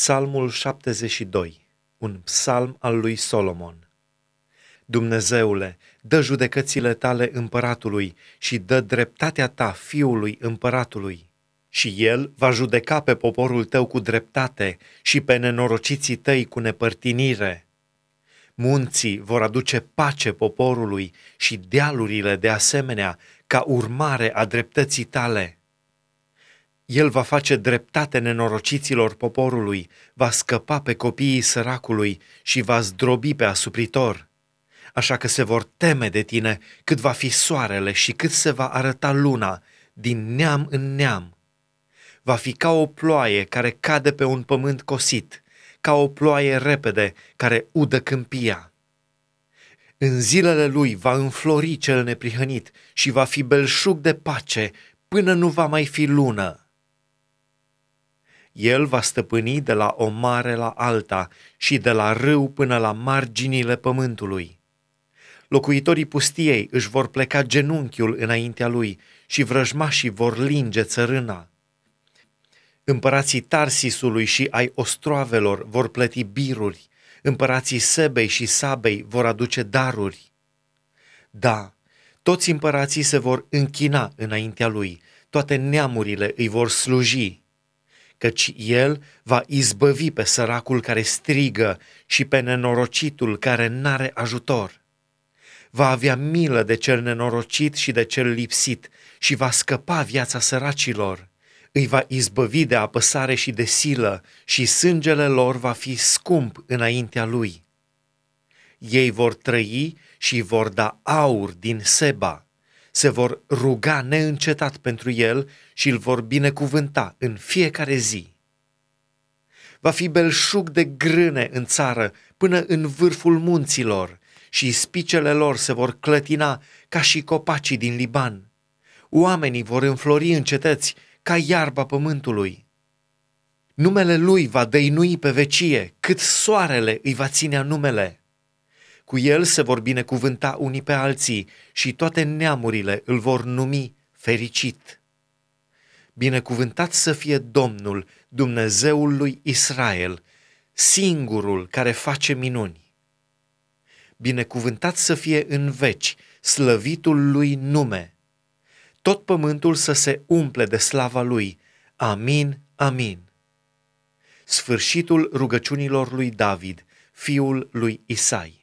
Psalmul 72, un psalm al lui Solomon. Dumnezeule, dă judecățile tale împăratului și dă dreptatea ta fiului împăratului. Și el va judeca pe poporul tău cu dreptate și pe nenorociții tăi cu nepărtinire. Munții vor aduce pace poporului și dealurile de asemenea ca urmare a dreptății tale. El va face dreptate nenorociților poporului, va scăpa pe copiii săracului și va zdrobi pe asupritor. Așa că se vor teme de tine cât va fi soarele și cât se va arăta luna, din neam în neam. Va fi ca o ploaie care cade pe un pământ cosit, ca o ploaie repede care udă câmpia. În zilele lui va înflori cel neprihănit și va fi belșug de pace până nu va mai fi lună. El va stăpâni de la o mare la alta și de la râu până la marginile pământului. Locuitorii pustiei își vor pleca genunchiul înaintea lui și vrăjmașii vor linge țărâna. Împărații Tarsisului și ai ostroavelor vor plăti biruri, împărații Sebei și Sabei vor aduce daruri. Da, toți împărații se vor închina înaintea lui, toate neamurile îi vor sluji căci el va izbăvi pe săracul care strigă și pe nenorocitul care n-are ajutor. Va avea milă de cel nenorocit și de cel lipsit și va scăpa viața săracilor. Îi va izbăvi de apăsare și de silă și sângele lor va fi scump înaintea lui. Ei vor trăi și vor da aur din Seba se vor ruga neîncetat pentru el și îl vor binecuvânta în fiecare zi. Va fi belșug de grâne în țară până în vârful munților și spicele lor se vor clătina ca și copacii din Liban. Oamenii vor înflori în cetăți ca iarba pământului. Numele lui va dăinui pe vecie, cât soarele îi va ține numele. Cu el se vor binecuvânta unii pe alții și toate neamurile îl vor numi fericit. Binecuvântat să fie Domnul, Dumnezeul lui Israel, singurul care face minuni. Binecuvântat să fie în veci slăvitul lui nume. Tot pământul să se umple de slava lui. Amin, amin. Sfârșitul rugăciunilor lui David, fiul lui Isai.